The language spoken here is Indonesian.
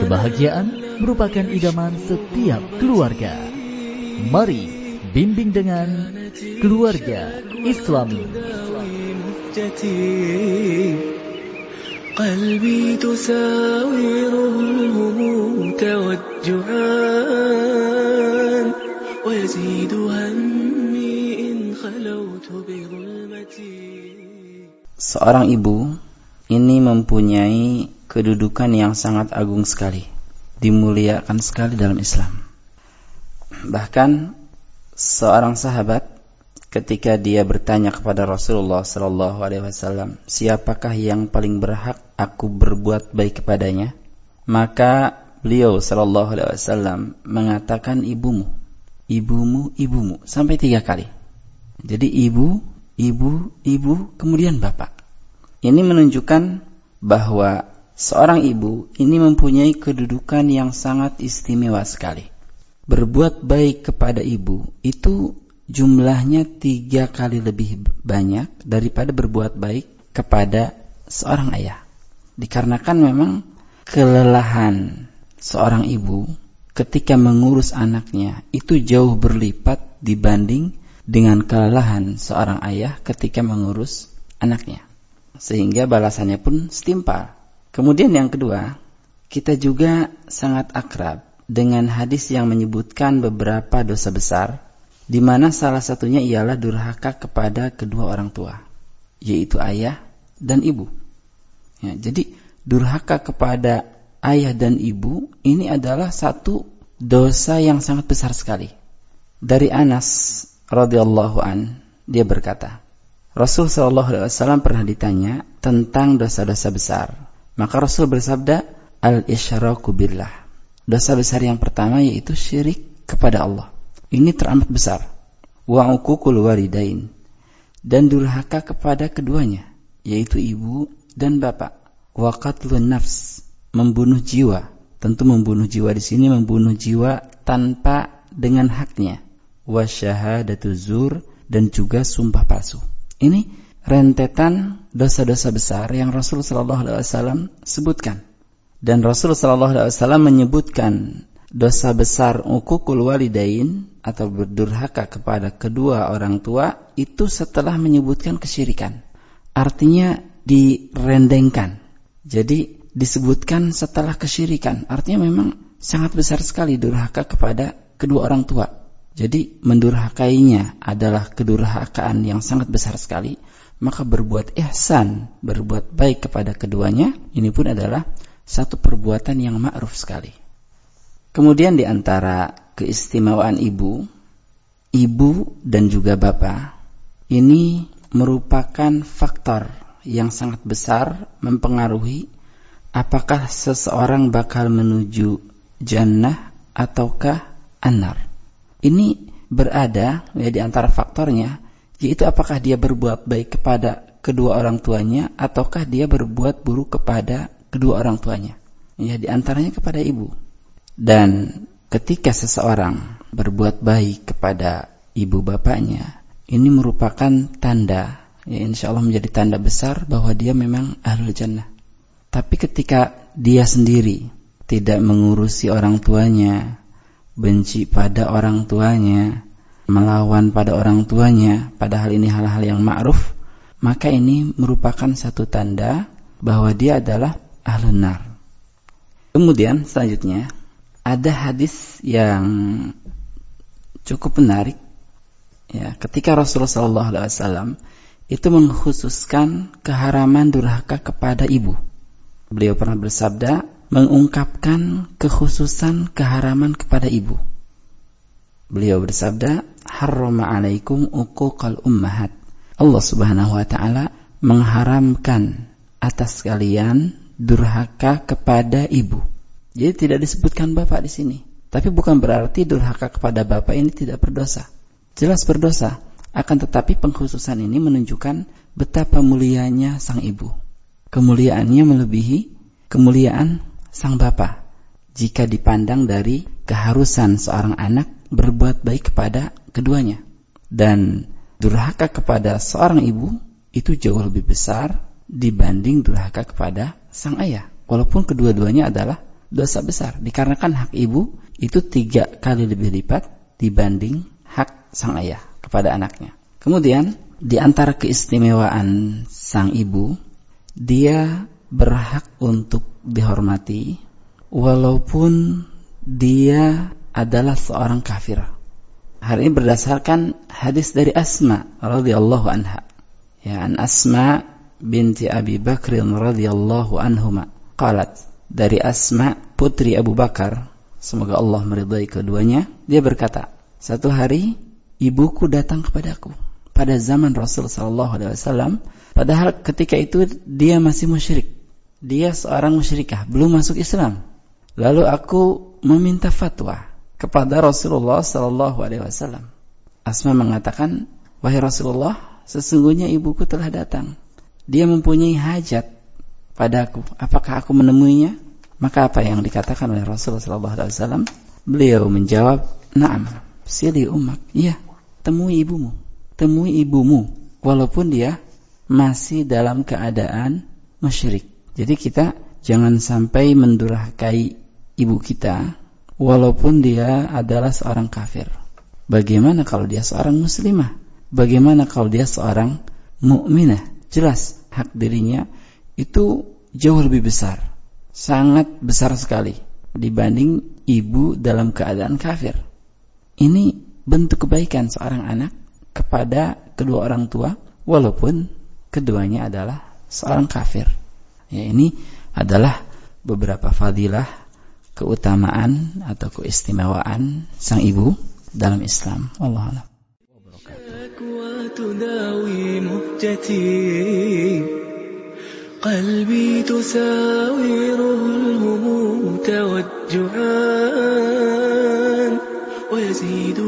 Kebahagiaan merupakan idaman setiap keluarga. Mari bimbing dengan keluarga Islami. قلبي تساوره الهموم توجعان ويزيد همي إن خلوت بظلمتي Seorang ibu ini mempunyai kedudukan yang sangat agung sekali, dimuliakan sekali dalam Islam. Bahkan seorang sahabat ketika dia bertanya kepada Rasulullah Sallallahu Alaihi Wasallam, siapakah yang paling berhak aku berbuat baik kepadanya? Maka beliau Sallallahu Alaihi Wasallam mengatakan ibumu, ibumu, ibumu sampai tiga kali. Jadi ibu, ibu, ibu, kemudian bapak. Ini menunjukkan bahwa seorang ibu ini mempunyai kedudukan yang sangat istimewa sekali. Berbuat baik kepada ibu itu jumlahnya tiga kali lebih banyak daripada berbuat baik kepada seorang ayah. Dikarenakan memang kelelahan seorang ibu ketika mengurus anaknya itu jauh berlipat dibanding dengan kelelahan seorang ayah ketika mengurus anaknya. Sehingga balasannya pun setimpal. Kemudian yang kedua, kita juga sangat akrab dengan hadis yang menyebutkan beberapa dosa besar, di mana salah satunya ialah durhaka kepada kedua orang tua, yaitu ayah dan ibu. Ya, jadi durhaka kepada ayah dan ibu ini adalah satu dosa yang sangat besar sekali. Dari Anas radhiyallahu an dia berkata, Rasul Shallallahu alaihi wasallam pernah ditanya tentang dosa-dosa besar. Maka Rasul bersabda, Al-isyraku billah. Dosa besar yang pertama yaitu syirik kepada Allah. Ini teramat besar. Wa uququl walidain. Dan durhaka kepada keduanya, yaitu ibu dan bapak. Wa qatlun nafs. Membunuh jiwa. Tentu membunuh jiwa di sini membunuh jiwa tanpa dengan haknya. Wa syahadatu zur dan juga sumpah palsu. Ini rentetan dosa-dosa besar yang Rasul Shallallahu Alaihi Wasallam sebutkan. Dan Rasul Shallallahu Alaihi Wasallam menyebutkan dosa besar ukukul walidain atau berdurhaka kepada kedua orang tua itu setelah menyebutkan kesyirikan. Artinya direndengkan. Jadi disebutkan setelah kesyirikan. Artinya memang sangat besar sekali durhaka kepada kedua orang tua. Jadi mendurhakainya adalah kedurhakaan yang sangat besar sekali maka berbuat ihsan, berbuat baik kepada keduanya, ini pun adalah satu perbuatan yang ma'ruf sekali. Kemudian di antara keistimewaan ibu, ibu dan juga bapak, ini merupakan faktor yang sangat besar mempengaruhi apakah seseorang bakal menuju jannah ataukah anar. Ini berada ya di antara faktornya yaitu apakah dia berbuat baik kepada kedua orang tuanya ataukah dia berbuat buruk kepada kedua orang tuanya. Ya, di antaranya kepada ibu. Dan ketika seseorang berbuat baik kepada ibu bapaknya, ini merupakan tanda, ya insya Allah menjadi tanda besar bahwa dia memang ahlul jannah. Tapi ketika dia sendiri tidak mengurusi orang tuanya, benci pada orang tuanya, melawan pada orang tuanya, padahal ini hal-hal yang ma'ruf, maka ini merupakan satu tanda bahwa dia adalah ahlun. Kemudian selanjutnya ada hadis yang cukup menarik ya ketika Rasulullah SAW itu mengkhususkan keharaman durhaka kepada ibu. Beliau pernah bersabda mengungkapkan kekhususan keharaman kepada ibu. Beliau bersabda, "Harrama 'alaikum uquqal ummahat." Allah Subhanahu wa taala mengharamkan atas kalian durhaka kepada ibu. Jadi tidak disebutkan bapak di sini. Tapi bukan berarti durhaka kepada bapak ini tidak berdosa. Jelas berdosa. Akan tetapi pengkhususan ini menunjukkan betapa mulianya sang ibu. Kemuliaannya melebihi kemuliaan sang bapak. Jika dipandang dari keharusan seorang anak berbuat baik kepada keduanya. Dan durhaka kepada seorang ibu itu jauh lebih besar dibanding durhaka kepada sang ayah. Walaupun kedua-duanya adalah dosa besar. Dikarenakan hak ibu itu tiga kali lebih lipat dibanding hak sang ayah kepada anaknya. Kemudian di antara keistimewaan sang ibu, dia berhak untuk dihormati walaupun dia adalah seorang kafir. Hal ini berdasarkan hadis dari Asma radhiyallahu anha. Ya, an Asma binti Abi Bakr radhiyallahu anhuma. Qalat dari Asma putri Abu Bakar, semoga Allah meridai keduanya, dia berkata, satu hari ibuku datang kepadaku pada zaman Rasul sallallahu alaihi wasallam, padahal ketika itu dia masih musyrik. Dia seorang musyrikah, belum masuk Islam. Lalu aku meminta fatwa kepada Rasulullah Sallallahu Alaihi Wasallam. Asma mengatakan, wahai Rasulullah, sesungguhnya ibuku telah datang. Dia mempunyai hajat padaku. Apakah aku menemuinya? Maka apa yang dikatakan oleh Rasulullah Sallallahu Alaihi Wasallam? Beliau menjawab, Naam, sili umak. Iya, temui ibumu. Temui ibumu. Walaupun dia masih dalam keadaan musyrik. Jadi kita jangan sampai mendurhakai ibu kita walaupun dia adalah seorang kafir. Bagaimana kalau dia seorang muslimah? Bagaimana kalau dia seorang mukminah? Jelas hak dirinya itu jauh lebih besar. Sangat besar sekali dibanding ibu dalam keadaan kafir. Ini bentuk kebaikan seorang anak kepada kedua orang tua walaupun keduanya adalah seorang kafir. Ya, ini adalah beberapa fadilah keutamaan atau keistimewaan sang ibu dalam Islam. Allah Allah. قلبي تساوره الهموم توجعان ويزيد